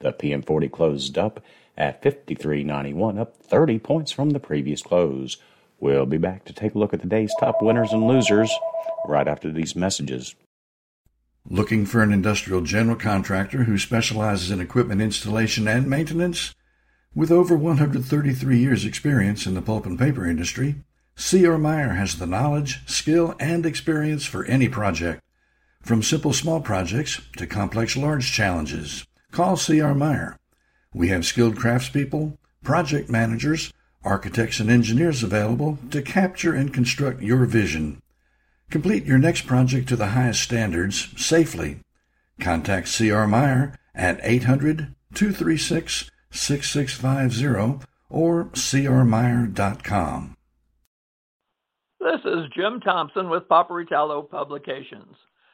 The PM40 closed up at 53.91, up 30 points from the previous close. We'll be back to take a look at the day's top winners and losers right after these messages. Looking for an industrial general contractor who specializes in equipment installation and maintenance? With over 133 years' experience in the pulp and paper industry, C.R. Meyer has the knowledge, skill, and experience for any project. From simple small projects to complex large challenges, call C.R. Meyer. We have skilled craftspeople, project managers, architects, and engineers available to capture and construct your vision. Complete your next project to the highest standards safely. Contact C.R. Meyer at 800 236 6650 or crmeyer.com. This is Jim Thompson with Paperitalo Publications.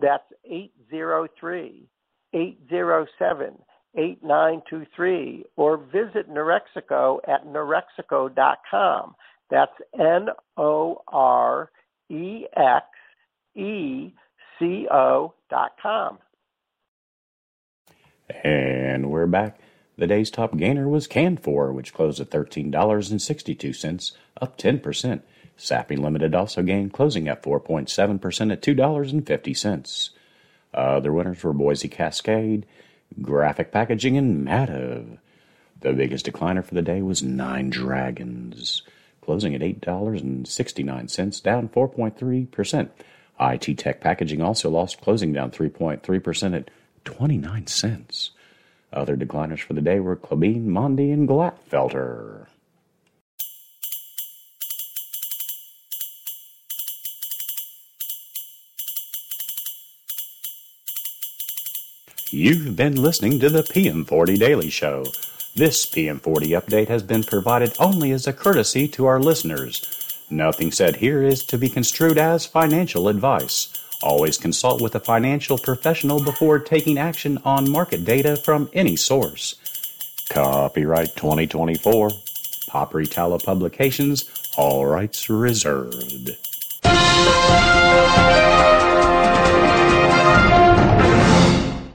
That's 803 807 8923. Or visit Norexeco at norexeco.com. That's N O R E X E C O dot com. And we're back. The day's top gainer was Canfor, which closed at $13.62, up 10%. Sappi Limited also gained, closing at 4.7% at $2.50. Other winners were Boise Cascade, Graphic Packaging, and Mativ. The biggest decliner for the day was Nine Dragons, closing at $8.69, down 4.3%. IT Tech Packaging also lost, closing down 3.3% at 29 cents. Other decliners for the day were Klabin, Mondi, and Glatfelter. You've been listening to the PM40 Daily Show. This PM40 update has been provided only as a courtesy to our listeners. Nothing said here is to be construed as financial advice. Always consult with a financial professional before taking action on market data from any source. Copyright 2024. Paperitalo Publications, all rights reserved.